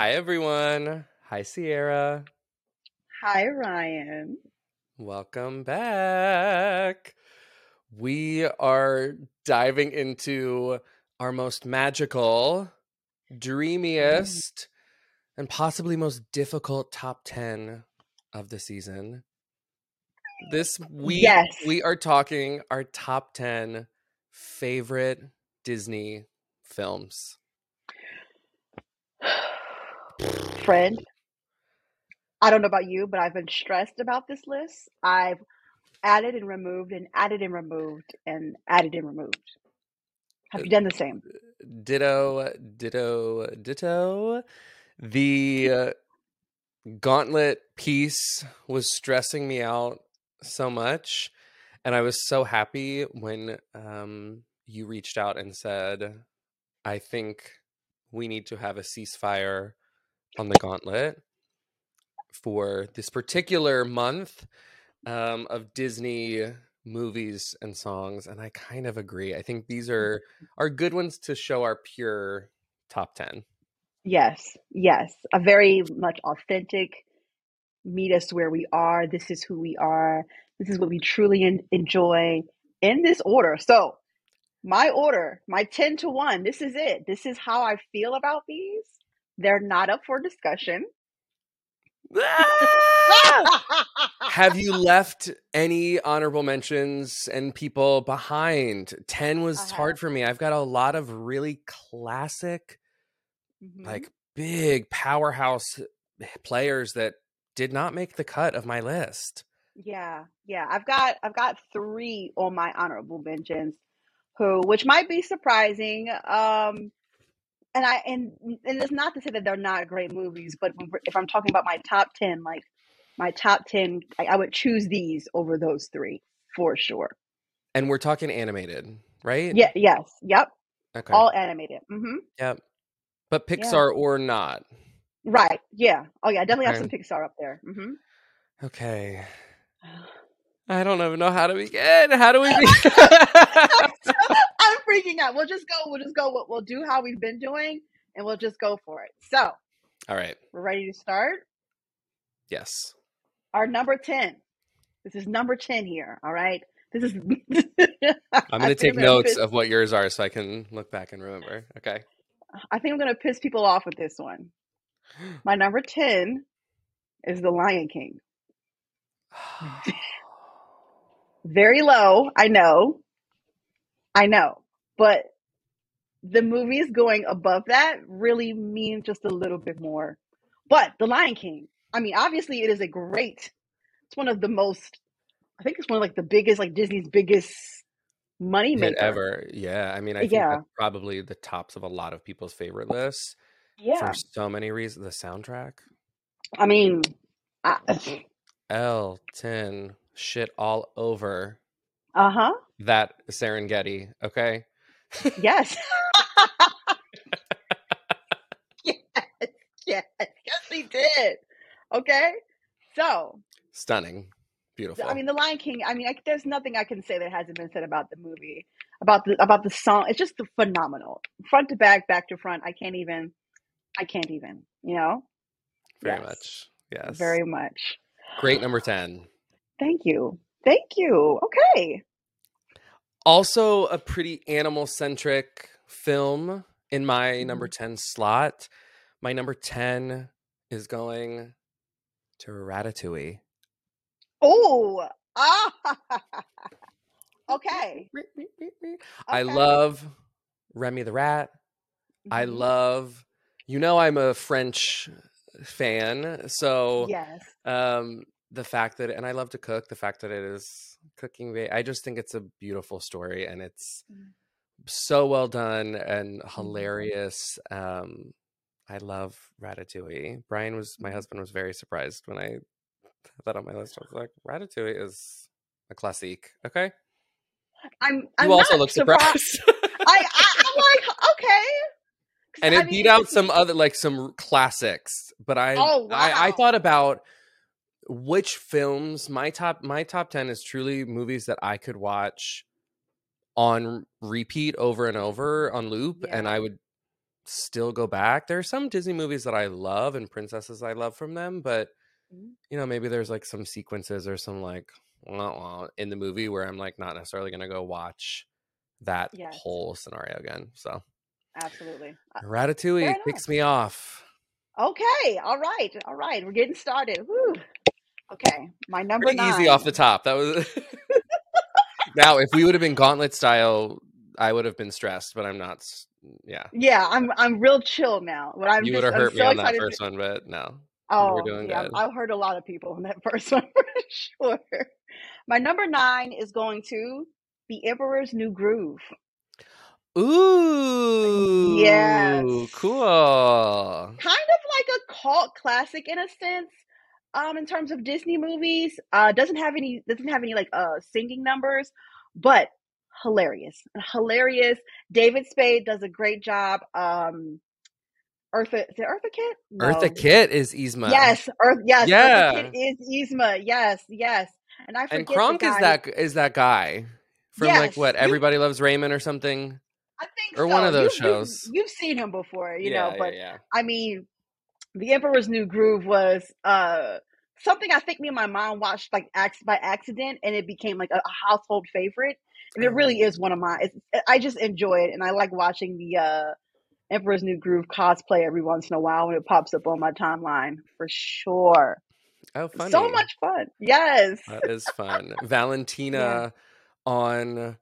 Hi, everyone. Hi, Sierra. Hi, Ryan. Welcome back. We are diving into our most magical, mm-hmm. dreamiest, and possibly most difficult top 10 of the season. This week, Yes. we are talking our top 10 favorite Disney films. Friend, I don't know about you, but I've been stressed about this list. I've added and removed and added and removed and added and removed. Have you done the same? Ditto, ditto, ditto. The uh, gauntlet piece was stressing me out so much. And I was so happy when um, you reached out and said, I think we need to have a ceasefire on the gauntlet for this particular month um, of Disney movies and songs. And I kind of agree. I think these are are good ones to show our pure top 10. Yes, yes. A very much authentic, meet us where we are. This is who we are. This is what we truly en- enjoy in this order. So, my order, my 10 to 1, this is it. This is how I feel about these. They're not up for discussion. Have you left any honorable mentions and people behind? 10 was I have. hard for me. I've got a lot of really classic, Mhm. like big powerhouse players that did not make the cut of my list. Yeah, yeah. I've got I've got three on my honorable mentions who which might be surprising. Um and I and and it's not to say that they're not great movies, but if I'm talking about my top 10, like my top 10, I, I would choose these over those three for sure. And we're talking animated, right? Yeah, yes. Yep. Okay. All animated. Mm-hmm. Yep. But Pixar or not. Right. Yeah. Oh yeah, I definitely have some Pixar up there. Mhm. Okay. I don't even know how to begin. How do we begin? Freaking out. We'll just go. We'll just go. We'll, we'll do how we've been doing, and we'll just go for it. So All right. we're ready to start. Yes. Our number ten. This is number ten here. All right. This is. I'm going to take notes of what yours are so I can look back and remember. Okay. I think I'm going to piss people off with this one. My number ten is The Lion King. Very low. I know. I know. But the movies going above that really mean just a little bit more. But The Lion King. I mean, obviously, it is a great. It's one of the most. I think it's one of like the biggest, like Disney's biggest money maker ever. Yeah. I mean, I think Yeah. that's probably the tops of a lot of people's favorite lists Yeah. for so many reasons. The soundtrack, I mean, I, Elton, shit all over uh huh. that Serengeti. Okay. Yes. yes. Yes. Yes, he did. Okay. So, Stunning. Beautiful. I mean, The Lion King. I mean, I, there's nothing I can say that hasn't been said about the movie, about the about the song. It's just phenomenal, front to back, back to front. I can't even. I can't even. You know. very yes. much. Yes. Very much. Great number 10. Thank you. Thank you. Okay. Also, a pretty animal centric film in my number 10 slot. My number 10 is going to Ratatouille. Oh. Ah. okay. I Okay. love Remy the Rat. I Mhm. love, you know, I'm a French fan. So, Yes. um, the fact that, and I love to cook, the fact that it is cooking, ba- I just think it's a beautiful story and it's Mm. so well done and hilarious. Um, I love Ratatouille. Brian was, my husband was very surprised when I put that on my list. I was like, Ratatouille is a classique. Okay. I'm. I'm You also look surprised. surprised. I, I I'm like okay. and I it mean, beat out some other like some classics but i Oh, I, I thought about which films my top my top 10 is truly movies that i could watch on repeat over and over on loop and i would still go back. There are some Disney movies that I love and princesses I love from them, but Mhm. you know, maybe there's like some sequences or some like wah, wah in the movie where I'm like not necessarily going to go watch that Yes. whole scenario again. So Absolutely. Uh, Ratatouille kicks me off. Okay. All right. All right. We're getting started. Woo. Okay. My number Pretty nine. easy off the top. That was now if we would have been gauntlet style, I would have been stressed, but I'm not. Yeah, Yeah, I'm I'm real chill now. But I'm you would have I'm hurt me so on that excited to- first one, but no. Oh, doing yeah, good. I've heard a lot of people on that first one for sure. My number nine is going to The Emperor's New Groove. Ooh, Yes. cool. Kind of like a cult classic in a sense, um, in terms of Disney movies. Uh, doesn't have any doesn't have any like uh singing numbers, but hilarious, hilarious. David Spade does a great job. Um, Eartha is it Eartha? Eartha No. Kitt is Yzma. Yes, Earth. Yes, Yeah. Eartha Kitt is Yzma. Yes, yes. And I forget and Kronk is that is that guy from like Yes, what you- Everybody Loves Raymond or something. I think or one of those You- shows. You've, seen him before, you yeah, know. But yeah, yeah. I mean, The Emperor's New Groove was uh something I think me and my mom watched like by accident, and it became like a, household favorite. And it really Oh. is one of my. It's, I just enjoy it, and I like watching the uh Emperor's New Groove cosplay every once in a while when it pops up on my timeline for sure. Oh, funny. So much fun. Yes. That is fun. Valentina on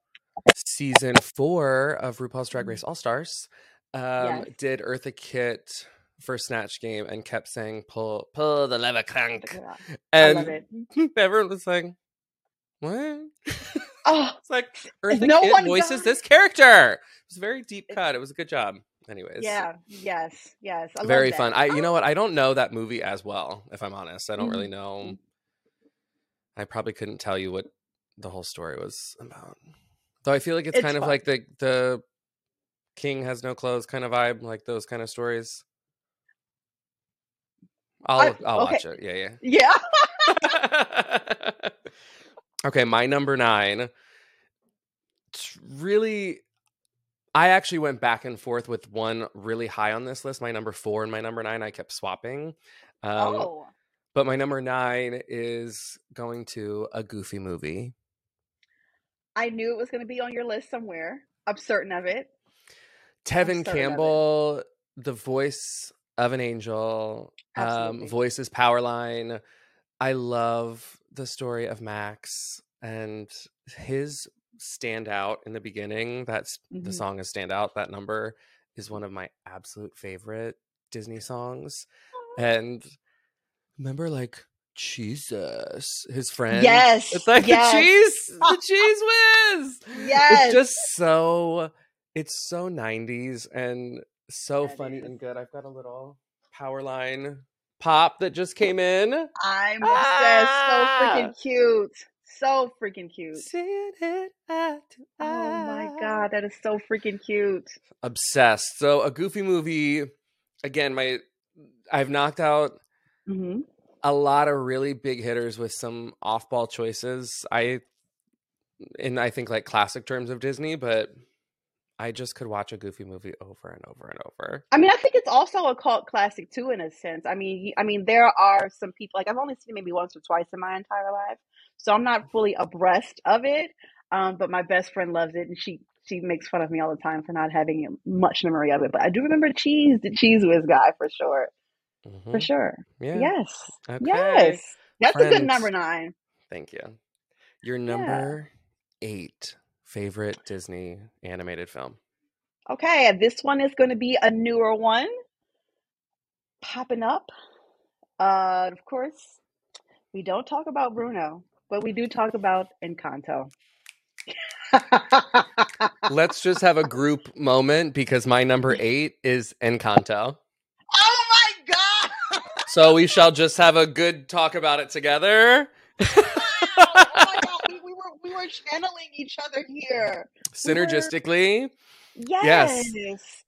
season four of RuPaul's Drag Race All Stars um, Yes. did Eartha Kitt for Snatch Game and kept saying "pull, pull the lever, crank," and everyone was like, "What?" Oh, it's like Eartha no Kitt one voices got- this character. It was a very deep cut. It was a good job. Anyways, yeah. Yes. Yes. I very fun. I, you know Oh, what? I don't know that movie as well. If I'm honest, I don't really Mhm. know. I probably couldn't tell you what the whole story was about. Though I feel like it's, It's kind of like the the king has no clothes kind of vibe, like those kind of stories. I'll I- I'll okay. watch it. Yeah, Yeah. yeah. okay, my number nine. It's really, I actually went back and forth with one really high on this list. My number four and my number nine, I kept swapping. Um, oh. But my number nine is going to a goofy movie. I knew it was going to be on your list somewhere. I'm certain of it. Tevin certain of it. Campbell, the voice of an angel, um, Absolutely. voices Powerline. I love the story of Max and his standout in the beginning. That's the Mhm. song is standout. That number is one of my absolute favorite Disney songs. And remember, like Jesus, his friend. Yes. It's like yes. the cheese, the cheese whiz. Yes. It's just so it's so 90s and so That funny is. and good. I've got a little Powerline pop that just came in. I'm obsessed. So Ah! freaking cute. So freaking cute. It Oh my god, that is so freaking cute. Obsessed. So a goofy movie. Again, my I've knocked out hmm a lot of really big hitters with some off-ball choices. I in I think like classic terms of Disney, but I just could watch a goofy movie over and over and over. I mean, I think it's also a cult classic too, in a sense. I mean, I mean, there are some people like I've only seen it maybe once or twice in my entire life, so I'm not fully abreast of it. Um, but my best friend loves it, and she she makes fun of me all the time for not having much memory of it. But I do remember Cheese, the Cheese Whiz guy, for sure, for Mhm. sure. Yeah. Yes, Okay. yes, that's a good number nine. Thank you. Your number eight favorite Disney animated film. Okay, this one is going to be a newer one popping up. Uh, of course, we don't talk about Bruno, but we do talk about Encanto. Let's just have a group moment because my number eight is Encanto. Oh my god! So we shall just have a good talk about it together. oh my god! We, we were we were channeling each other here. Synergistically, Yes.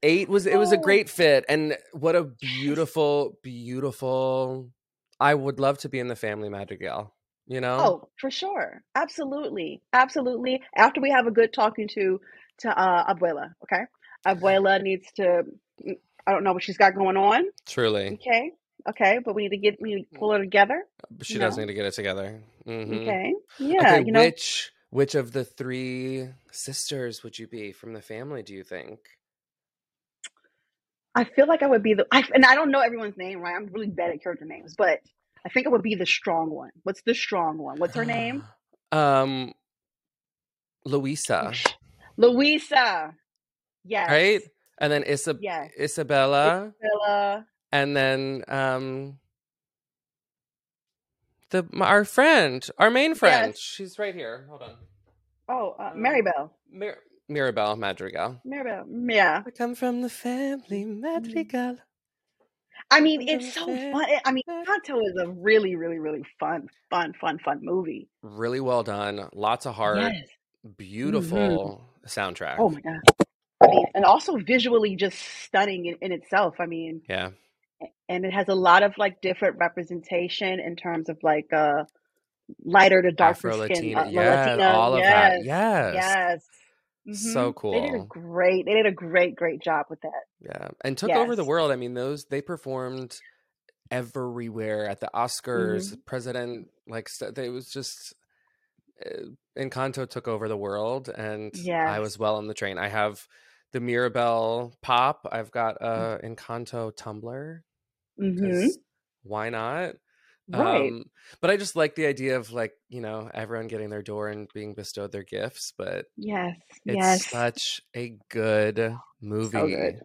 eight was it was a great fit, and what a beautiful, beautiful. I would love to be in the Family Madrigal. You know, Oh, for sure. Absolutely. Absolutely. After we have a good talking to to uh Abuela, okay? Abuela needs to I don't know what she's got going on. Truly, Okay, okay, but we need to get we need to pull her together. she does know. need to get it together. Mhm. Okay, yeah, okay, you know. which which of the three sisters would you be from the family? Do you think? I feel like I would be the, I, and I don't know everyone's name, right? I'm really bad at character names, but I think I would be the strong one. What's the strong one? What's her name? Um, Luisa, Luisa. Yes. right? And then Isab- Yes. Isabela, Isabela. and then um, the our friend, our main friend. Yes. She's right here. Hold on, Oh, uh, Um, Maribel. Mir- Mirabel Madrigal. Maribel. Yeah. I come from the family Mm-hmm. Madrigal. I mean, it's so fun. I mean, Kanto is a really, really, really fun, fun, fun, fun movie. Really well done. Lots of heart. Yes. Beautiful soundtrack. Oh my god. I mean, and also visually just stunning in, in itself. I mean, Yeah. And it has a lot of like different representation in terms of like uh lighter to darker Afro skin. Latina. Uh, yeah. Latina. All of yes. that. Yes. Yes. So Mhm. They did a cool. great. They did a great, great job with that. Yeah. And took over the world. I mean, those they performed everywhere at the Oscars, Mm-hmm. president like it was just uh, Encanto took over the world and I was well on the train. I have the Mirabel pop. I've got Mm. a Encanto tumbler hmm why not? Right. Um, but I just like the idea of like, you know, everyone getting their door and being bestowed their gifts, but yes. it's Yes. such a good movie. So good.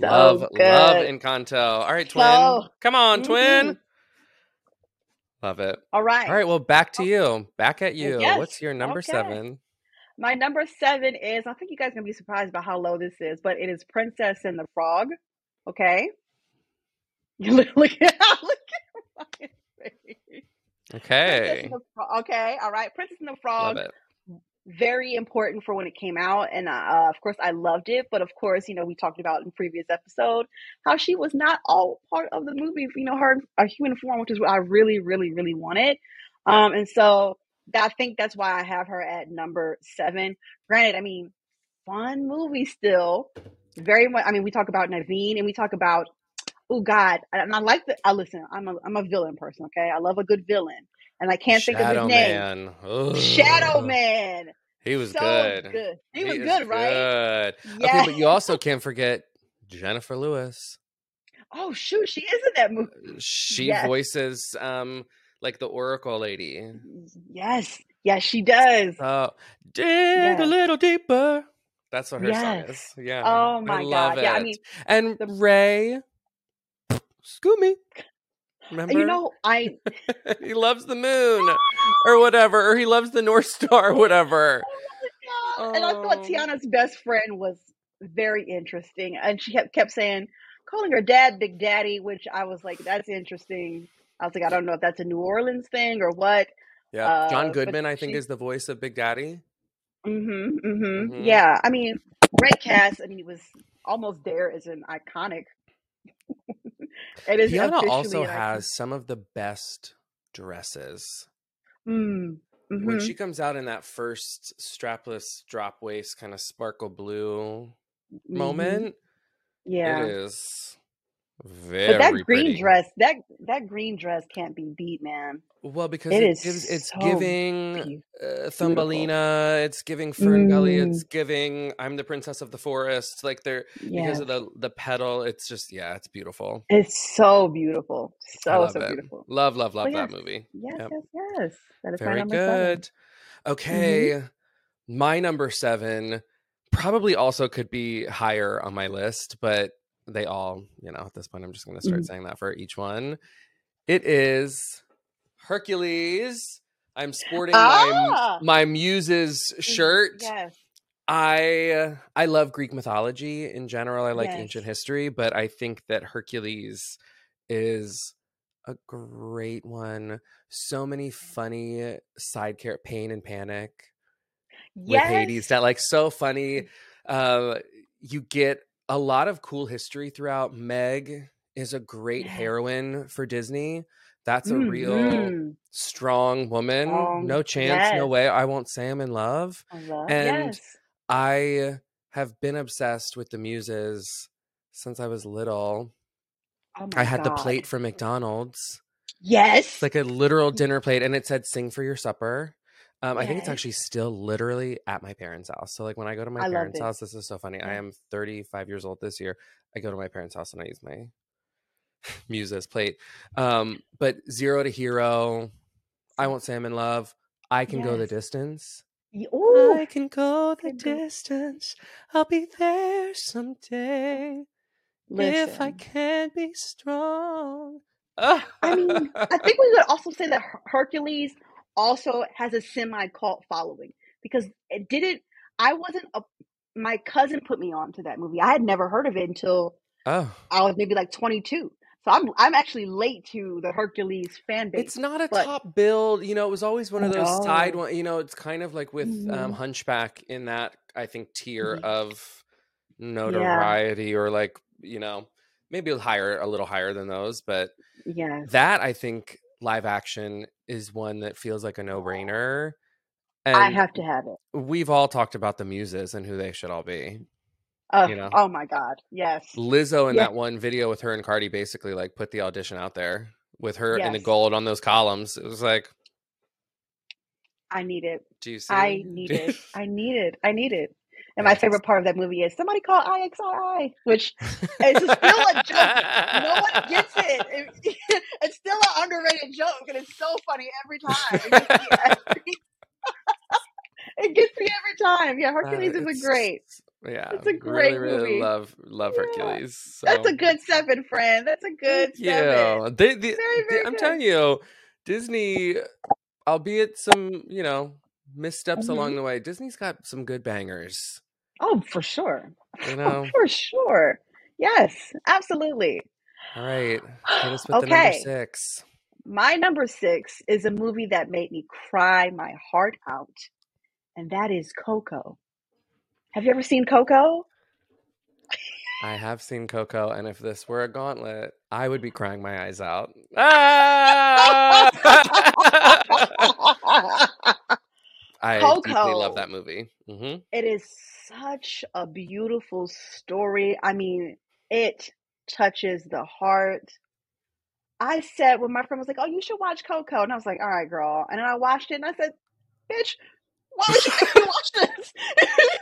So love, love good. Encanto. All right, twin. So. Come on, twin. mhm. Love it. All right. All right, well, back to Oh, you. Back at you. yes. What's your number Okay. seven? My number seven is. I think you guys are gonna be surprised about how low this is, but it is Princess and the Frog. Okay. Look, look at look at my face. Okay. Frog. Okay. All right. Princess and the Frog. very important for when it came out and uh, of course i loved it but of course you know we talked about in previous episode how she was not all part of the movie you know her a human form which is what i really really really wanted um and so i think that's why i have her at number seven granted i mean fun movie still very much i mean we talk about naveen and we talk about oh god and i like the i listen i'm a i'm a villain person okay i love a good villain and i can't think of Shadow his name Man. Shadow Man. He was so good. good. He was good, right? good. Okay, Yeah. but you also can't forget Jennifer Lewis. Oh shoot, she is in that movie. She Yes. voices um like the Oracle lady. Yes, yes, she does. So dig Yes. a little deeper. That's what her Yes. song is. Yeah. Oh I my love god. Yeah, I mean, and the- Ray, Scooby. Remember? you know, I he loves the moon or whatever, or he loves the North Star, whatever. and I thought Oh. Tiana's best friend was very interesting, and she kept kept saying, calling her dad Big Daddy, which I was like, that's interesting. I was like, I don't know if that's a New Orleans thing or what. Yeah. Uh, John Goodman, I think, she- is the voice of Big Daddy. Mm-hmm, mm-hmm. Mhm. Yeah, I mean, great cast. I mean, he was almost there as an iconic. It is Tiana also has some of the best dresses. Mm, When mhm. she comes out in that first strapless drop waist kind of sparkle blue Mhm. moment, Yeah. it is very But that green pretty. dress, that that green dress can't be beat, man. Well, because It it, is gives it's so giving uh, Thumbelina, it's giving Fern Gully, it's giving I'm the princess of the forest. Like they're Yeah. because of the the petal, it's just yeah, it's beautiful. It's so beautiful. So so it. beautiful. Love, love, love So that yes. movie. Yes, Yep. yes, yes. That is my Very number seven. Mm-hmm. good. Okay. My number seven probably also could be higher on my list, but they all, you know, at this point, I'm just going to start Mhm. saying that for each one. It is Hercules. I'm sporting Ah! my my muse's shirt. Yes. I I love Greek mythology in general. I like Yes. ancient history, but I think that Hercules is a great one. So many funny side care pain and panic with Hades that like so funny. Uh, you get a lot of cool history throughout. Meg is a great Yes. heroine for Disney. That's a real Mhm. strong woman. Strong. No chance, no way. I won't say I'm in love. Love- And yes. I have been obsessed with the muses since I was little. Oh I had the plate from McDonald's. Yes. It's like a literal dinner plate, and it said "Sing for your supper." Um, I think it's actually still literally at my parents' house. So, like when I go to my I parents' house, this is so funny. I am 35 years old this year. I go to my parents' house and I use my Muses plate. Um, but zero to hero. I won't say I'm in love. I can go the distance. Ooh. I can go the Can distance. I'll be there someday. If I can't be strong. I mean, I think we would also say that Hercules also has a semi cult following because it didn't. I wasn't a. My cousin put me on to that movie. I had never heard of it until oh, I was maybe like 22. So I'm I'm actually late to the Hercules fan base. it's not a but- top build. You know, it was always one of those side No. one. You know, it's kind of like with um, Mhm. Hunchback in that I think tier Mhm. of notoriety or like you know maybe higher, a little higher than those, but yeah, that I think live action is one that feels like a oh. no brainer. And I have to have it. we've all talked about the muses and who they should all be. Oh, you know. oh my God. Yes. Lizzo in Yeah. that one video with her and Cardi basically like put the audition out there with her in the gold on those columns. It was like, I need it. do you see? I need it. I need it. I need it. And my favorite part of that movie is somebody call IXII, which it's still a joke. No one gets it. It- It's still an underrated joke, and it's so funny every time. It gets me every, it gets me every time. Yeah, Uh, Hercules is a great. Yeah, it's a great really, really movie. love love Yeah. Hercules. So. That's a good seven, friend. That's a good you. They, the- Very, very I'm telling you, Disney, albeit some you know missteps Mhm. along the way, Disney's got some good bangers. Oh, for sure. You know. For sure. Yes, absolutely. All right, hit us with the number Okay. six. My number six is a movie that made me cry my heart out, and that is Coco. Have you ever seen Coco? I have seen Coco, and if this were a gauntlet, I would be crying my eyes out. Ah! I deeply love that movie. hmm it is such a beautiful story. I mean, it touches the heart. I said when my friend was like, "Oh, you should watch Coco," and I was like, "All right, girl." And then I watched it, and I said, "Bitch, why would you make me watch this?"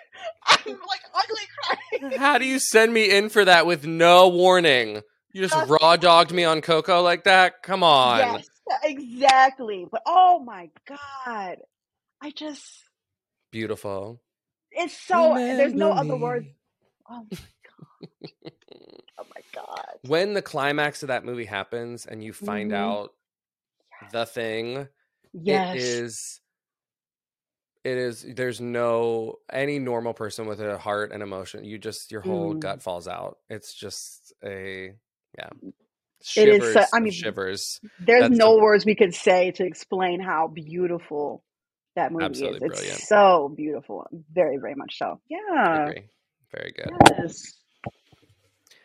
I'm like ugly crying. How do you send me in for that with no warning? You just Just- raw dogged me on Coco like that? Come on. Yes, exactly. But oh my god, I just Beautiful. it's so there's no Remember other words. Oh my god. Oh my god. When the climax of that movie happens and you find Mhm. out the thing, Yes. it is it is there's no any normal person with a heart and emotion you just your whole Mm. gut falls out it's just a yeah It is so- I mean, shivers There's That's no the- words we could say to explain how beautiful that movie Absolutely is. It's so beautiful. Very, very much so. Yeah. very good Yes.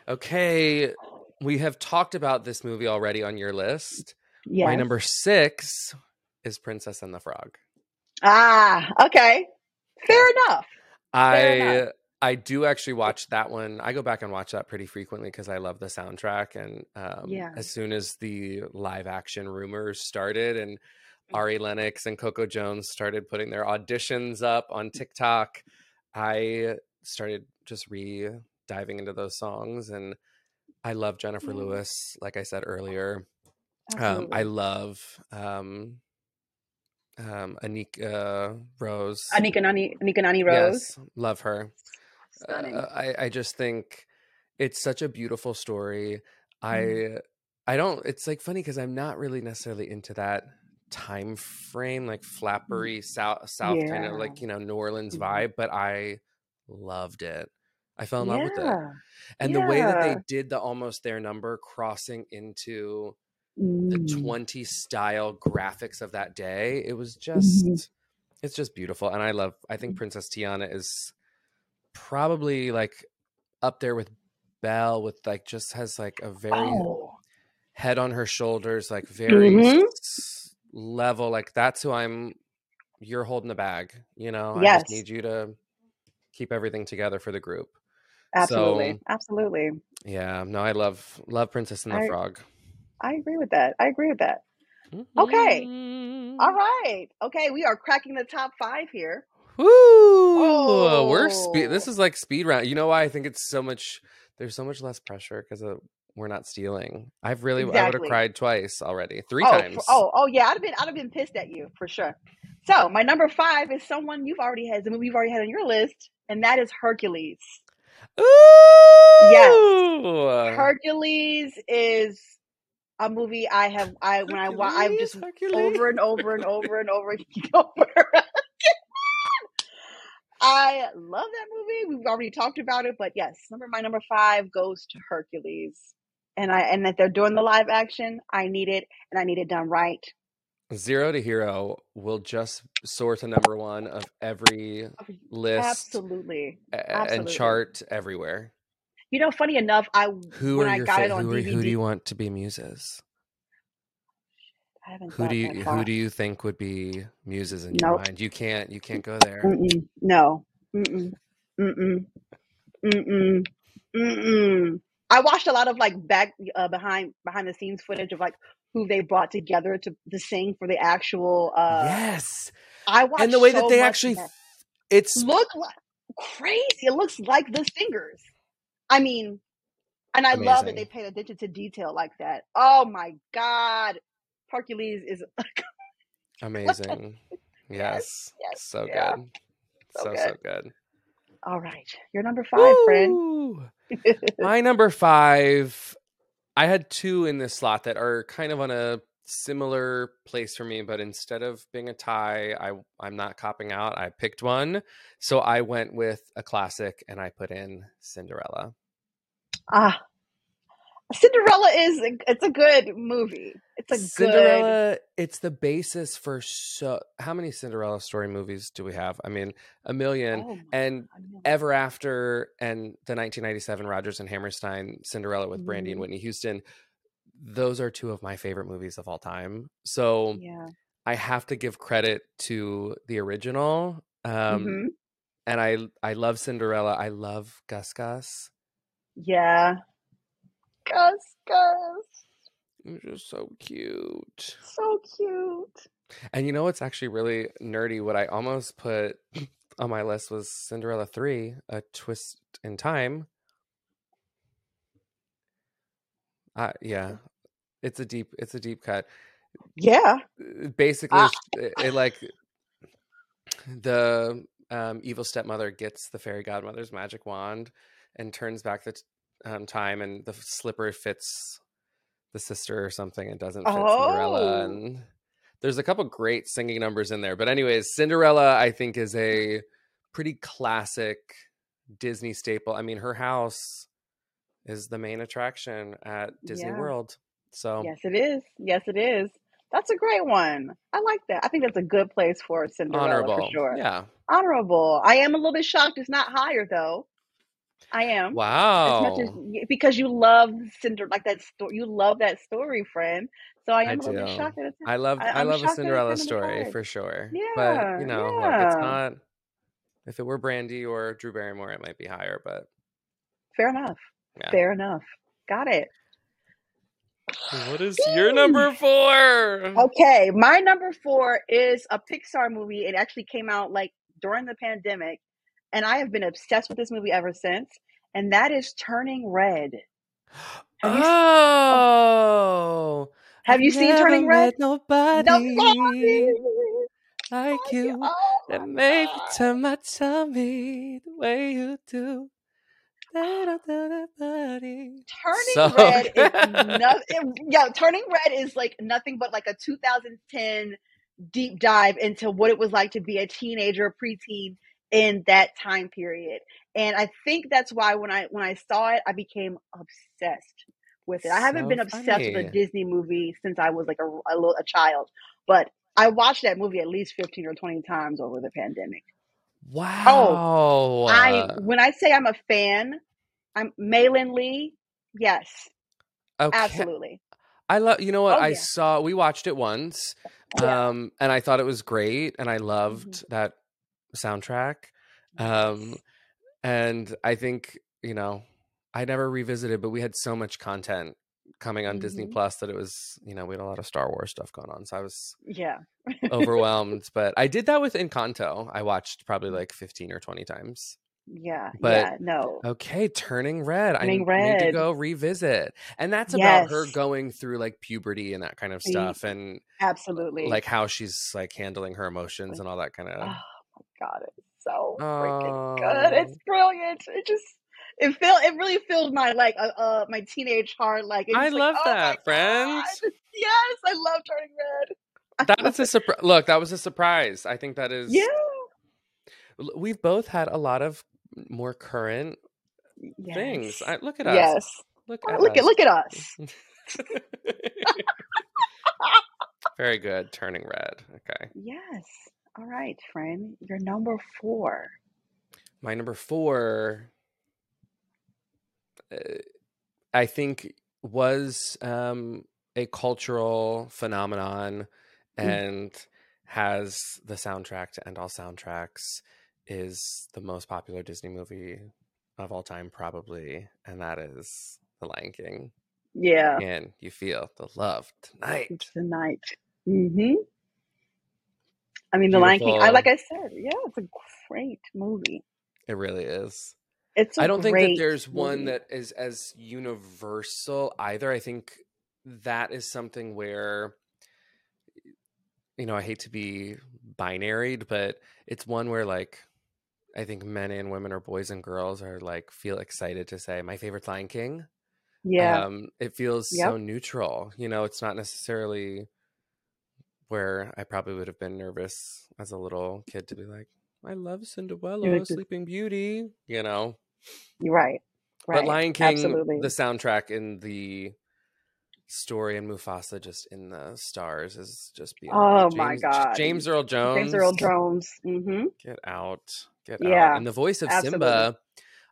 okay we have talked about this movie already on your list Yes. my number six is princess and the frog Ah, okay. Fair enough. I enough. I do actually watch that one. I go back and watch that pretty frequently because I love the soundtrack. And um, Yeah. as soon as the live action rumors started, and. Ari Lennox and Coco Jones started putting their auditions up on TikTok, I started just re diving into those songs. And I love Jennifer Yeah. Lewis, like I said earlier. Um, I love um, um, Anika Rose. Anika Noni, Anika Noni Rose. Yes, love her. Uh, I I just think it's such a beautiful story. Mm. I I don't. It's like funny because I'm not really necessarily into that time frame, like flappery south south kind of like you know New Orleans Mhm. vibe. But I loved it. I fell in love with it, yeah. and the way that they did the almost their number crossing into the Mm. 20 style graphics of that day it was just Mhm. it's just beautiful and i love i think princess tiana is probably like up there with belle with like just has like a very Oh. head on her shoulders like very Mhm. Level like that's who i'm you're holding the bag you know i Yes. just need you to keep everything together for the group Absolutely. So Absolutely. yeah, no, I love love Princess and the I Frog. I agree with that. I agree with that. Okay. All Mhm. right. Okay, we are cracking the top 5 here. Woo! We're speed. This Oh. is like speed round. You know why I think it's so much. There's so much less pressure because we're not stealing. I've really. I would have cried twice already. Three Oh, for, times. oh, oh yeah, I'd have been I'd have been pissed at you for sure. So, my number 5 is someone you've already had, the movie you've already had on your list, and that is Hercules. Ooh! Yes. Hercules is a movie I have I when I wa- I've just Hercules. over and over and over and over and over. I love that movie. We've already talked about it, but yes, number my number five goes to Hercules, and I and that they're doing the live action. I need it, and I need it done right. Zero to Hero will just soar to number one of every list Absolutely, a- and chart everywhere. You know, funny enough, I Who when are I your got fa- it on who, are, DVD, who do you want to be muses? I haven't Who do you who do you think would be muses in your Nope. mind? You can't you can't go there. Mm-mm. No. Mm-mm. Mm-mm. Mm-mm. Mm-mm. I watched a lot of like back uh, behind behind the scenes footage of like who they brought together to to sing for the actual uh yes, I watched and the way that they actually that. it's look like crazy. It looks like the singers. I mean, and I love that they amazing. paid attention to detail like that. Oh my god. Hercules is Amazing. yes, Yes, yes, so yeah, good, so so good. so good. All right. You're number five, friend. My number five, I had two in this slot that are kind of on a similar place for me, but instead of being a tie, I I'm not copping out. I picked one, so I went with a classic, and I put in Cinderella. Ah, Cinderella is it's a good movie. It's a good Cinderella, it's the basis for so. How many Cinderella story movies do we have? I mean, a million. oh And god. Ever After and the 1997 Rodgers and Hammerstein Cinderella with Brandy and Mhm. Whitney Houston, those are two of my favorite movies of all time. So Yeah. I have to give credit to the original. Um, hmm and I I love Cinderella. I love Gus Gus. Yeah. Gus, Gus, He's just so cute. so cute. And you know what's actually really nerdy? What I almost put on my list was Cinderella 3, A Twist in Time. Uh, yeah, it's a deep it's a deep cut. Yeah. Basically, Ah. it, it like the um, evil stepmother gets the fairy godmother's magic wand and turns back the t- um, time, and the slipper fits the sister or something and doesn't fit Cinderella. Oh. And there's a couple great singing numbers in there. But anyways, Cinderella I think is a pretty classic Disney staple. I mean, her house is the main attraction at Disney Yeah. World. So Yes, it is. Yes, it is. That's a great one. I like that. I think that's a good place for Cinderella for sure. Yeah. Honorable. I am a little bit shocked it's not higher though. I am. As much as Wow. because you love Cinder like that story. You love that story, friend. So I I am a little bit shocked it's. I love I, I love a shocked that it's Cinderella at story for sure. Yeah, But you know, look, it's not if it were Brandy or Drew Barrymore, it might be higher, but Fair enough. yeah. Fair enough. Got it. What is your number four? Okay, my number four is a Pixar movie. It actually came out like during the pandemic, and I have been obsessed with this movie ever since. And that is Turning Red. Have you Oh, have I've you seen Turning Red? met nobody Nobody like like you. you Oh that my made me turn my tummy the way you do. Turning So Red is good. nothing. Yeah, Turning Red is like nothing but like a 2010 deep dive into what it was like to be a teenager, or preteen in that time period. And I think that's why when I when I saw it, I became obsessed with it. I haven't So been obsessed with a. Disney movie since I was like a, a little a child, but I watched that movie at least 15 or 20 times over the pandemic. Wow. Oh. I when I say I'm a fan, I'm Meilin Lee. Yes, Okay. absolutely. I love you know what Oh I yeah. saw we watched it once Yeah. um and I thought it was great and I hmm loved that soundtrack um and I think you know, I never revisited, but we had so much content coming on Disney Mhm. Plus that it was, you know, we had a lot of Star Wars stuff going on. So I was Yeah. overwhelmed. but I did that with Encanto. I watched probably like 15 or 20 times. Yeah. But- yeah. No. Okay, Turning Red. I Turning need to go revisit. And that's about her going through like puberty and that kind of stuff and Absolutely. like how she's like handling her emotions and all that kind oh of my god, it's so freaking good. It's brilliant. It just it filled it really filled my like uh, uh my teenage heart. Like I just like, love oh that, friends. God. Yes, I love Turning Red. That love is a surprise. Look, that was a surprise. I think that is Yeah. We've both had a lot of more current things. I, look at us. yes. Look Oh, at Look us. at look at us. Very good. Turning red. Okay. Yes. All right, friend. You're number four. My number four, uh, I think, was um, a cultural phenomenon Mm. and has the soundtrack to end all soundtracks, is the most popular Disney movie of all time, probably. And that is The Lion King. Yeah. And you feel the love tonight. It's the night. I mean, The Lion King. I like I said, yeah, it's a great movie. It really is. It's. I I don't think that there's one that is as universal either. I think that is something where you know, I hate to be binaried, but it's one where like I think men and women or boys and girls are like feel excited to say my favorite Lion King. Yeah. Um it feels Yep. so neutral. You know, it's not necessarily where I probably would have been nervous as a little kid to be like, I love Cinderella, like Sleeping Beauty, you know. You're right. Right. But Lion King, Absolutely. the soundtrack in the story and Mufasa just in the stars is just beyond. Oh my God. James Earl Jones. James Earl Jones. Mm-hmm. Get out. Get Yeah, out. And the voice of absolutely. Simba,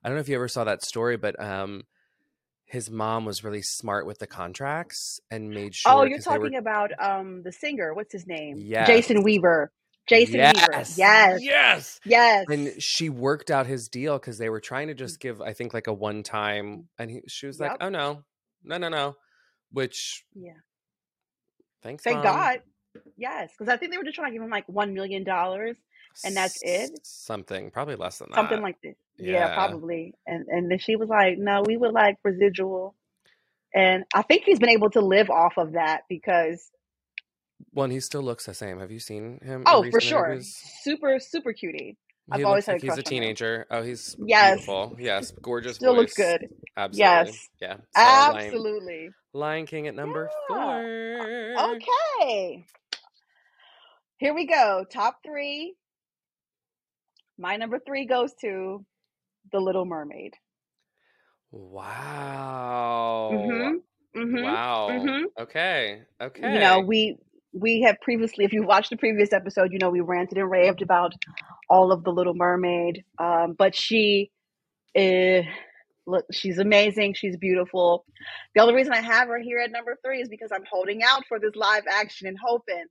I don't know if you ever saw that story, but um his mom was really smart with the contracts and made sure Oh, you're they were- talking about um the singer. What's his name? Yes. Jason Weaver. Jason Weaver. yes. Yes. Yes. Yes. And she worked out his deal because they were trying to just give, I think, like a one time, and he, she was like, Yep. "Oh no, no, no, no," which yeah. thanks, Thank Mom. God. Yes, because I think they were just trying to give him like one million dollars, and that's it? Something probably less than that. something like this. Yeah, Yeah. probably. And and then she was like, "No, we would like residual." And I think he's been able to live off of that because One, he still looks the same. Have you seen him? oh, for sure, interviews? super super cutie. I've He always had a like he's a on him. teenager. Oh, he's Yes. beautiful. Yes, gorgeous. Still looks good. Absolutely. Yes. Yeah. So Lion, Absolutely. Lion King at number Yeah. four. Okay. Here we go. Top three. My number three goes to The Little Mermaid. Wow. Mm-hmm. Mm-hmm. Wow. mhm. Okay. Okay. You know, we we have previously, if you watched the previous episode, you know we ranted and raved about all of the Little Mermaid. Um, but she is look, she's amazing. She's beautiful. The only reason I have her here at number three is because I'm holding out for this live action and hoping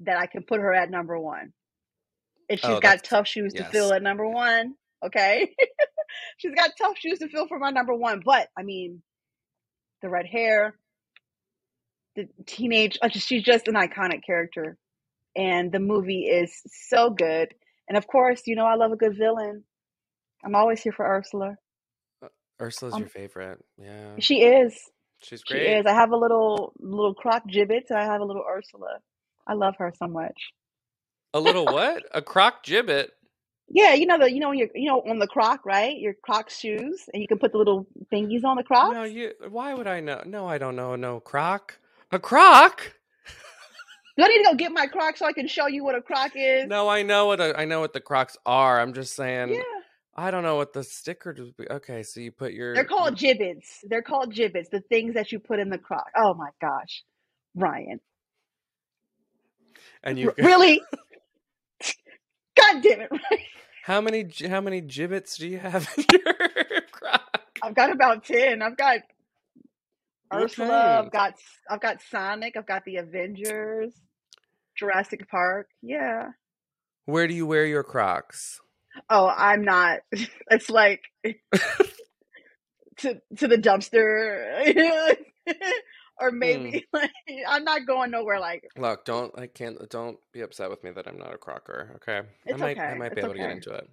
that I can put her at number one. And she's Oh, got tough shoes to yes. fill at number one. Okay. she's got tough shoes to fill for my number one. But I mean, the red hair, the teenage, uh, she's just an iconic character. And the movie is so good. And of course, you know, I love a good villain. I'm always here for Ursula. Ursula's um, your favorite. Yeah. She is. She's great. She is. I have a little little croc Jibbitz. I have a little Ursula. I love her so much. A little what? A croc Jibbitz. Yeah, you know the you know you're you know on the croc, right? Your croc shoes, and you can put the little thingies on the crocs. No, you. Why would I know? No, I don't know. No croc. A croc? Do I need to go get my croc so I can show you what a croc is? No, I know what a, I know what the crocs are. I'm just saying. Yeah, I don't know what the sticker. To be. Okay, so you put your. they're called Jibbitz. They're called Jibbitz. The things that you put in the croc. Oh my gosh, Ryan, And you. Really? God damn it, How many how many Jibbitz do you have in your croc? I've got about ten. I've got What Ursula. kind? I've got I've got Sonic. I've got the Avengers. Jurassic Park. Yeah. Where do you wear your crocs? Oh, I'm not. It's like to to the dumpster, or Hmm. maybe like I'm not going nowhere. Like Look, don't I can't don't be upset with me that I'm not a crocker. Okay, I it's might I might be It's able to get into it.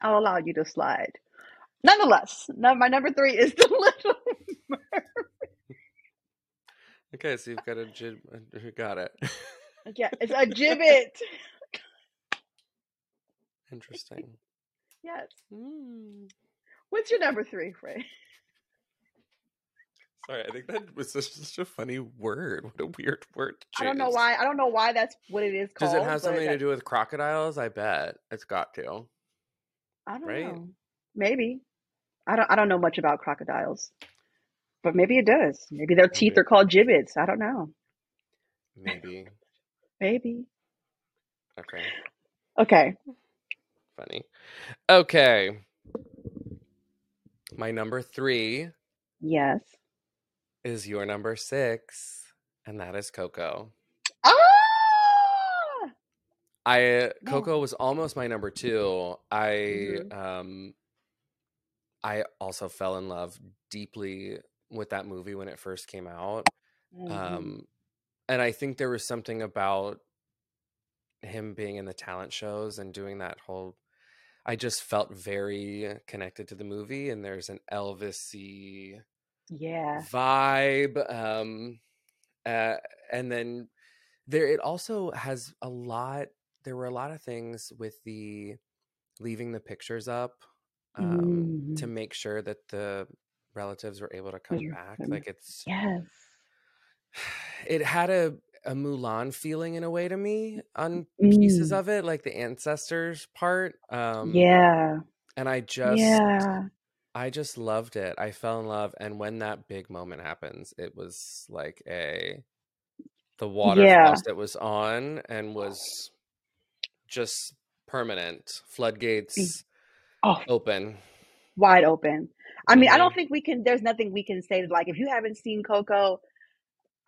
I'll allow you to slide. Nonetheless, no, my number three is the Little. Okay, so you've got a jib. You got it. Yeah, it's a Jibbitz. Interesting. Yes. Hmm. What's your number three, Frey? Sorry, I think that was such, such a funny word. What a weird word to I don't know why. I don't know why that's what it is called. Does it have something to do with crocodiles? I bet it's got to. I don't right? know. Maybe. I don't. I don't know much about crocodiles, but maybe it does. Maybe their teeth Maybe. are called Jibbitz. I don't know. Maybe. Maybe. Okay. Okay. Funny. Okay. My number three Yes. Is your number six, and that is Coco. Ah. I. Coco was almost my number two. I Mhm. um I also fell in love deeply with that movie when it first came out. Mhm. Um and I think there was something about him being in the talent shows and doing that whole I just felt very connected to the movie and there's an Elvis-y yeah. vibe um uh, and then there it also has a lot there were a lot of things with the leaving the pictures up um to Mhm. make sure that the relatives were able to come back like it's Yes. it had a a Mulan feeling in a way to me on pieces Mm. of it like the ancestors part um Yeah. and I just Yeah. I just loved it. I fell in love, and when that big moment happens, it was like a the water Yeah. faucet was on and was just permanent. Floodgates Oh, open. wide open. I mean, I Mhm. don't think we can. There's nothing we can say. to Like, if you haven't seen Coco,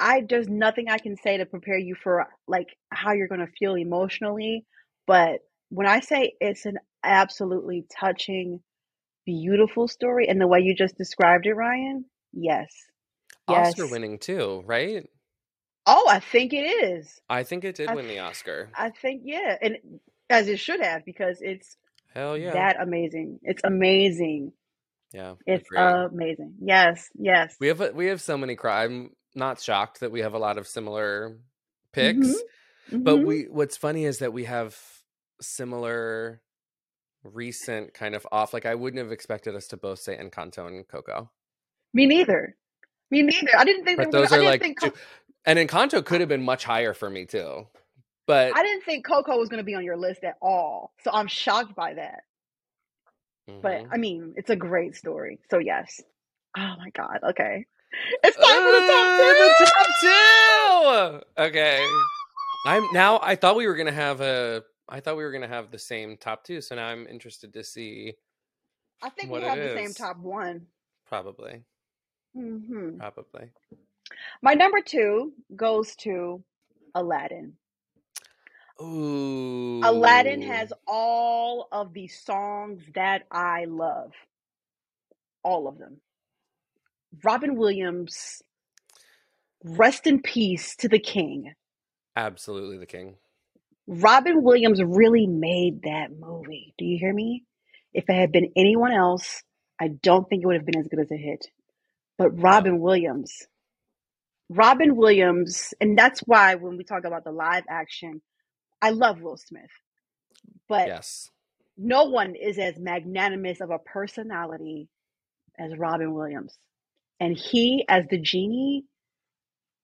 I there's nothing I can say to prepare you for like how you're going to feel emotionally. But when I say it's an absolutely touching, beautiful story, and the way you just described it, Ryan, yes, yes. Oscar winning too, right? Oh, I think it is. I think it did I win the Oscar. I think yeah, and as it should have because it's Hell yeah. that amazing. It's amazing. yeah. It's amazing. Yes, yes. we have a- we have so many cry I'm not shocked that we have a lot of similar picks. But Mhm. we what's funny is that we have similar recent kind of off. Like I wouldn't have expected us to both say Encanto and Coco. Me neither. Me neither. I didn't think But those Gonna, I are didn't like think. two, Co- and Encanto could have been much higher for me too. But I didn't think Coco was going to be on your list at all. So I'm shocked by that. But Mhm. I mean, it's a great story. So yes. Oh my god. Okay. It's time for the top Uh, two. the top two. Okay. I'm now I thought we were gonna have a I thought we were gonna have the same top two, so now I'm interested to see I think we have the same top one. probably. hmm Probably. My number two goes to Aladdin. Ooh. Aladdin has all of the songs that I love. All of them. Robin Williams, rest in peace to the king. absolutely the king. Robin Williams really made that movie. Do you hear me? If it had been anyone else, I don't think it would have been as good as a hit. But Robin Williams, Robin Williams, and that's why when we talk about the live action, I love Will Smith. But Yes. no one is as magnanimous of a personality as Robin Williams. And he, as the genie,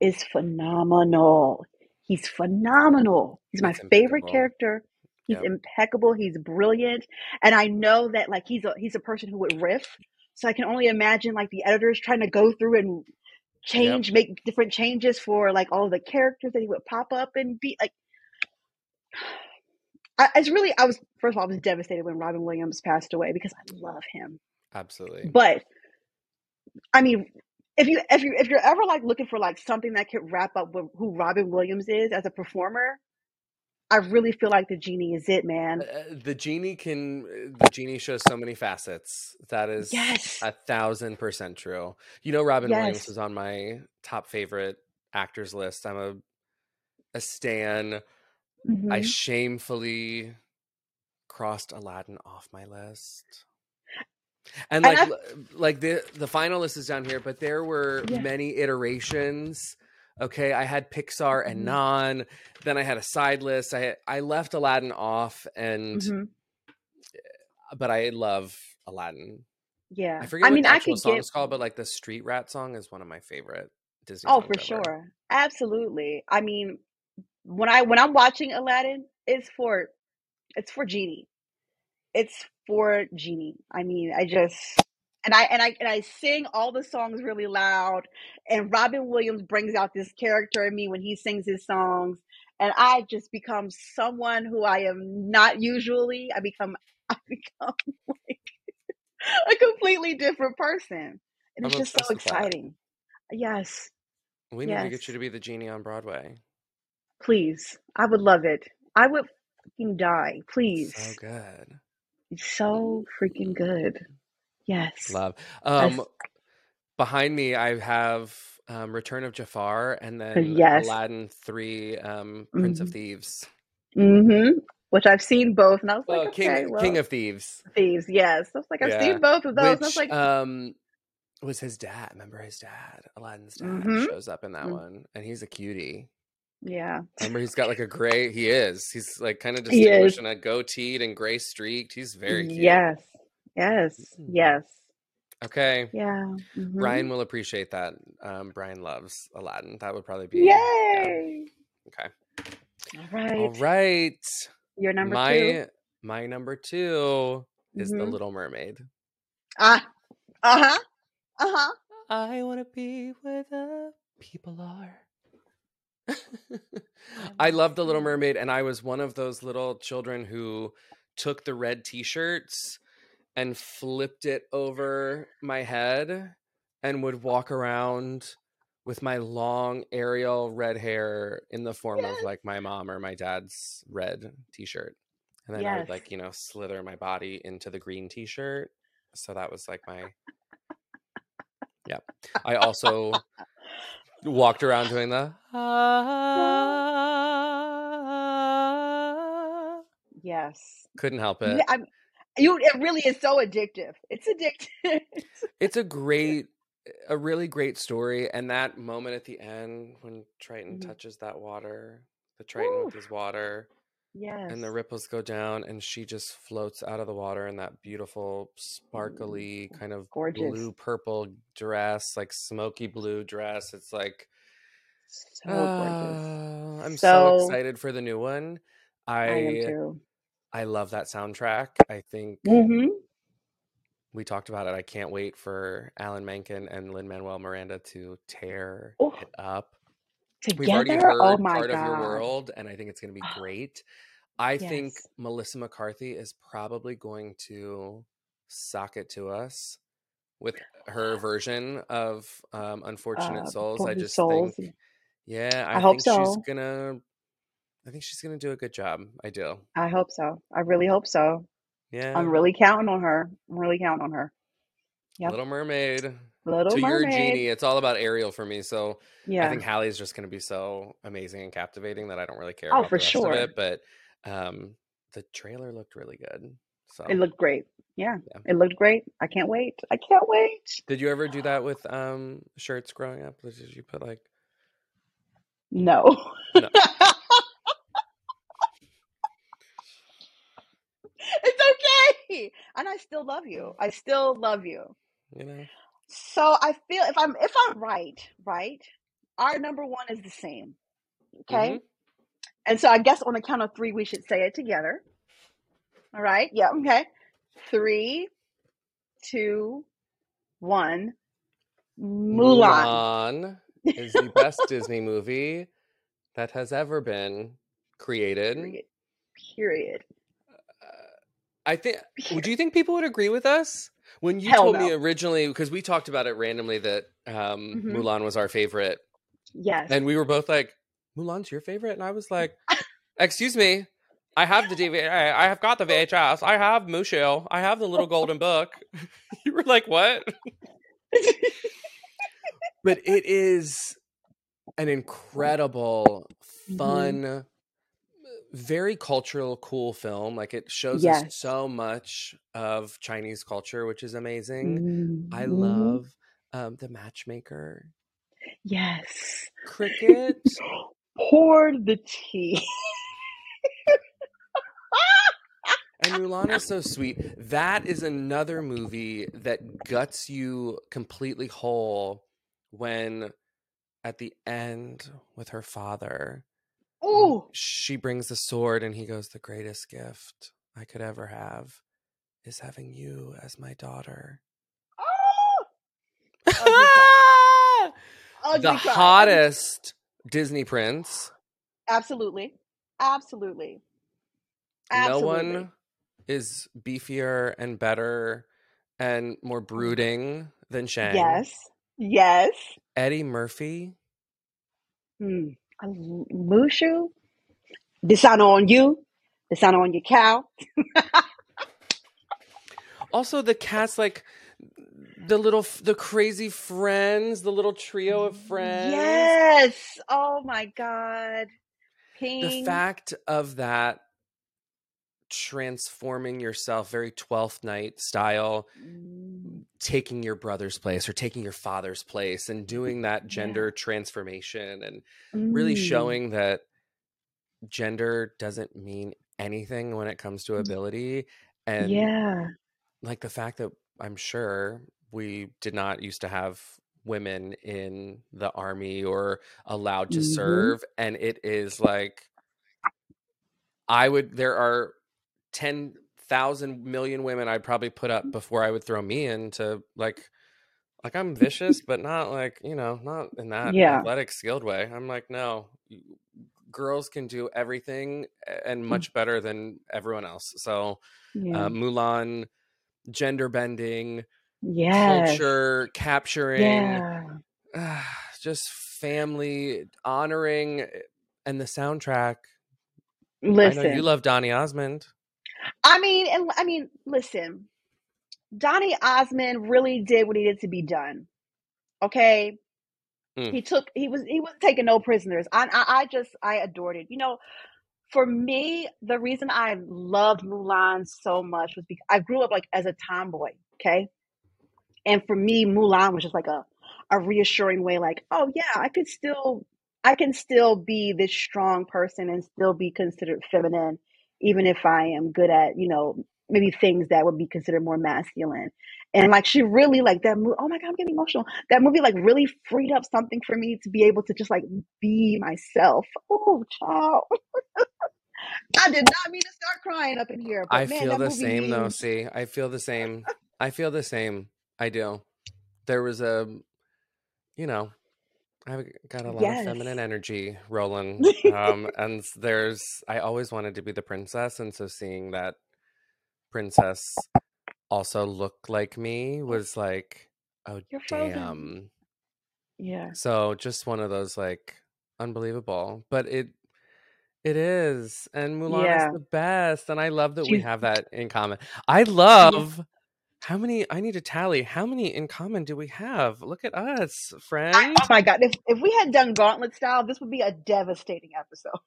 is phenomenal. He's phenomenal. He's my favorite character. He's Yep. impeccable. He's brilliant. And I know that like he's a he's a person who would riff. So I can only imagine like the editors trying to go through and change, make different changes for like all the characters that he would pop up and be like I, it's really I was first of all I was devastated when Robin Williams passed away because I love him. Absolutely. But I mean, if you if you if you're ever like looking for like something that could wrap up with who Robin Williams is as a performer, I really feel like the genie is it, man. Uh, the genie can the genie shows so many facets. That is Yes. a thousand percent true. You know, Robin Williams Yes. is on my top favorite actors list. I'm a a stan. I Mhm. shamefully crossed Aladdin off my list. And And like l- like the the final list is down here, but there were yeah. many iterations. Okay, I had Pixar and Mhm. non. Then I had a side list. I I left Aladdin off, and Mhm. but I love Aladdin. Yeah. I forget I what mean, the I actual could song get is called, but like the Street Rat song is one of my favorite Disney Oh, for ever. sure. Absolutely. I mean, when I when I'm watching Aladdin, it's for it's for Genie. It's for Genie. I mean, I just and I and I and I sing all the songs really loud and Robin Williams brings out this character in me when he sings his songs and I just become someone who I am not usually. I become I become like a completely different person. And I'm it's just so obsessed with that. exciting. Yes. We need to get you to be the genie on Broadway. Please. I would love it. I would fucking die. So Please. good. It's so freaking good. Yes. Love. Um behind me I have um Return of Jafar and then Yes. Aladdin 3 um Prince of hmm Thieves. hmm Which I've seen both, and I was like, Oh, King okay, King of Thieves. thieves. Yes. I was like, I've Yeah. seen both of those, and I was like, um was his dad. Remember his dad? Aladdin's dad hmm shows up in that one and he's a cutie. Yeah. Remember he's got like a gray he is. He's like kind of distinguished and a goateed and gray streaked. He's very cute. Yes. Yes. Mm. Yes. Okay. Yeah. hmm Brian will appreciate that. Um, Brian loves Aladdin. That would probably be yeah. Yay. Okay. All All right. right. Your number two. My my number two is the hmm Little Mermaid. Ah. Uh huh. Uh huh. I want to be where the people are. I love the Little. Mermaid, and I was one of those little children who took the red T-shirts and flipped it over my head and would walk around with my long Ariel red hair in the form of like my mom or my dad's red T-shirt, and then I would like you know slither my body into the green T-shirt. So that was like my yeah. I also walked around doing the ah. Yes. couldn't help Yeah, it. I'm, you. It really is so addictive. It's addictive. It's a great, a really great story, and that moment at the end when Triton Mhm. touches that water, the Triton with his water, and the ripples go down, and she just floats out of the water in that beautiful, sparkly kind of Gorgeous. blue purple dress, like smoky blue dress. It's like So gorgeous. Uh, I'm so So excited for the new one. I I too. I love that soundtrack. I think hmm we talked about it. I can't wait for Alan Menken and Lin Manuel Miranda to tear Oh, it up. We've already together. Oh heard my part of your god. world, and I think it's going to be great. I think Melissa McCarthy is probably going to sock it to us with her version of um, Unfortunate Uh, Souls. I just Souls. think, yeah, I I hope think she's so. gonna. I think she's gonna do a good job. I do. I hope so. I really hope so. Yeah, I'm really counting on her. I'm really counting on her. Yep. Little Mermaid. Little To your genie, it's all about Ariel for me. So yeah, I think Halle's just going to be so amazing and captivating that I don't really care Oh, about for the rest of sure. it. But um, the trailer looked really good. So It looked great. Yeah. yeah. It looked great. I can't wait. I can't wait. Did you ever do that with um shirts growing up? Did you put like No. no? it's okay. And I still love you. I still love you. You know? So I feel if I'm if I'm right, right, our number one is the same. Okay. hmm And so I guess on the count of three we should say it together. All right. Yeah, okay. Three, two, one. Mulan. Mulan is the best Disney movie that has ever been created. Period. Period. Uh, I think. Would you think people would agree with us when you Hell told me originally? Because we talked about it randomly that um, hmm Mulan was our favorite, Yes. and we were both like, "Mulan's your favorite," and I was like, Excuse me. I have the DVD. I have got the VHS. I have Mushu. I have the little golden book. you were like, what? but it is an incredible, Mhm. fun, very cultural, cool film. Like it shows Yes. us so much of Chinese culture, which is amazing. I Mhm. love um, the matchmaker, Yes. cricket. Pour the tea. And Mulan is so sweet. That is another movie that guts you completely whole when at the end with her father, Ooh. she brings the sword and he goes, The greatest gift I could ever have is having you as my daughter. Oh! Ugly cry. Ugly the hottest Disney prince. Absolutely. Absolutely. No one is beefier and better and more brooding than Shang. Yes. Yes. Eddie Murphy. Hmm. Mushu. Dishonor on you. Dishonor on your cow. Also, the cast like the little, the crazy friends, the little trio of friends. Yes. Oh my God. The fact of that transforming yourself very 12th night style Mm, taking your brother's place or taking your father's place and doing that Yeah. gender transformation and really mm, showing that gender doesn't mean anything when it comes to ability and Yeah. like the fact that I'm sure we did not used to have women in the army or allowed to Mhm. serve and it is like I would there are 10,000 million women I'd probably put up before I would throw me into like like I'm vicious but not like, you know, not in that Yeah. athletic skilled way. I'm like no, girls can do everything and much better than everyone else. So, Yeah. uh, Mulan gender bending, yes. culture capturing, Yeah. ah, just family honoring, eh, and the soundtrack. I know Listen. you love Donny Osmond. I mean, and I mean, listen. Donny Osmond really did what needed to be done. Okay. Mm. He took he was he wasn't taking no prisoners. I, I I just I adored it. You know, for me, the reason I loved Mulan so much was because I grew up like as a tomboy, okay? And for me, Mulan was just like a a reassuring way, like, oh yeah, I could still I can still be this strong person and still be considered feminine, even if I am good at, you know, maybe things that would be considered more masculine. And like she really like that movie. Oh my god, I'm getting emotional. That movie like really freed up something for me to be able to just like be myself. Oh, child. I did not mean to start crying up in here, but I man, feel the same though. See, I feel the same. I feel the same. I do. There was a, you know, I've got a lot of feminine energy rolling. Um, and there's, I always wanted to be the princess. And so seeing that princess also look like me was like, oh, You're frozen. damn. Yeah. So just one of those like unbelievable, but it it is, and Mulan Yeah. is the best, and I love that we have that in common. I love how many. I need to tally. How many in common do we have? Look at us, I, oh my god, if if we had done gauntlet style, this would be a devastating episode.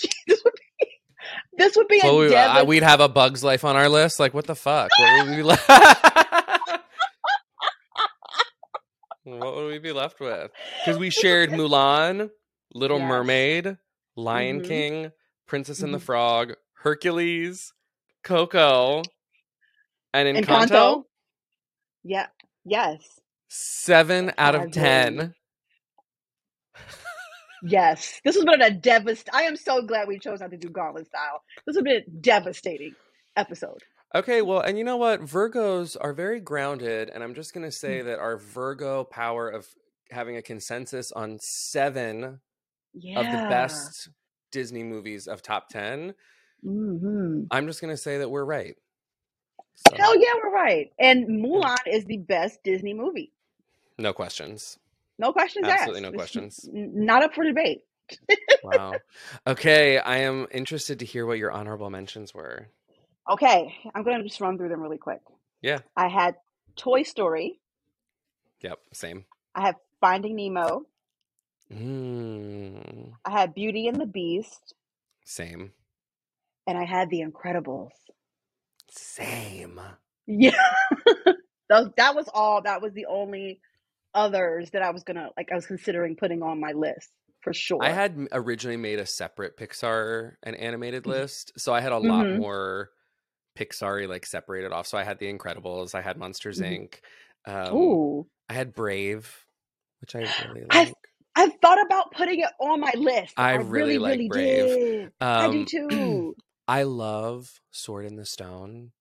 this would be this would be Well, a we, we'd have a Bug's Life on our list. Like, what the fuck? What would we? be, Le- what would we be left with? Because we shared Mulan, Little yes. Mermaid, Lion Mm-hmm. King, Princess and the Mm-hmm. Frog, Hercules, Coco, and Encanto. Encanto. Yeah. Yes. Seven out of ten. Yes. This has been a devast. I am so glad we chose not to do gauntlet style. This has been a devastating episode. Okay, well, and you know what? Virgos are very grounded, and I'm just going to Mm. say that our Virgo power of having a consensus on seven of the best Disney movies of top 10, hmm I'm just going to say that we're right. Hell yeah, we're right. And Mulan is the best Disney movie. no questions. No questions asked. Absolutely no questions. not up for debate. wow. Okay, I am interested to hear what your honorable mentions were. Okay, I'm going to just run through them really quick. Yeah. I had Toy Story. Yep, same. I have Finding Nemo. Mm, I had Beauty and the Beast. same. And I had The Incredibles. Same. Yeah. That was all. That was the only others that I was going to, like, I was considering putting on my list for sure. I had originally made a separate Pixar and animated list, so I had a lot Mhm. more Pixar like separated off. So I had The Incredibles, I had Monsters Mhm. Inc. Um, Ooh. I had Brave, which I really I- like. I thought about putting it on my list. I I, really really, like really Brave. did. I do Um, too. I love Sword in the Stone.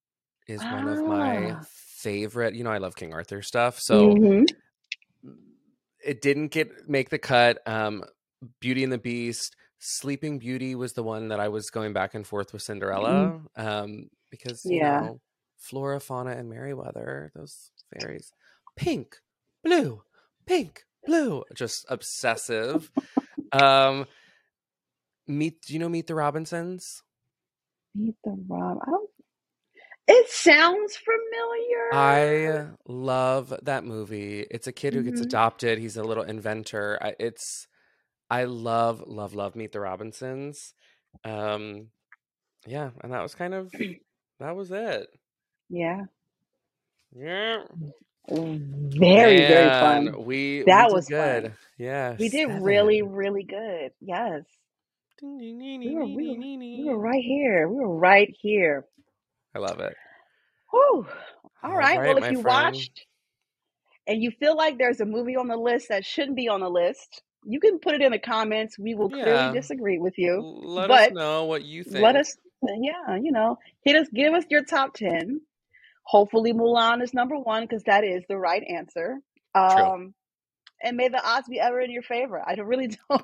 Is one of my Ah. favorite. You know, I love King Arthur stuff. So Mhm. it didn't get make the cut. Um, Beauty and the Beast, Sleeping Beauty was the one that I was going back and forth with Cinderella. Um, because you Yeah. know, Flora, Fauna, and Merryweather, those fairies, pink, blue, pink, blue, just obsessive. um, meet. Do you know Meet the Robinsons? Meet the Rob. I don't. It sounds familiar. I love that movie. It's a kid who gets Mhm. adopted. He's a little inventor. I, it's I love love love Meet the Robinsons. Um yeah, and that was kind of that was it. Yeah. Yeah. Very, very fun. We That we was good. fun. Yeah. We did seven. really, really good. Yes. We were, we, were, we were right here. We were right here. I love it. Whew. All All right. right, Well, if you friend. watched and you feel like there's a movie on the list that shouldn't be on the list, you can put it in the comments. We will Yeah. clearly disagree with you. Let us know what you think. Let us, yeah, you know, hit us, give us your top 10. Hopefully, Mulan is number one because that is the right answer. Um, and may the odds be ever in your favor. I don't really don't.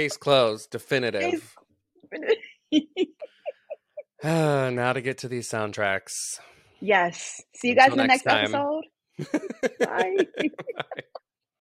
Case closed. Definitive. now to get to these soundtracks. yes. See you guys in the next next episode. Bye. Bye.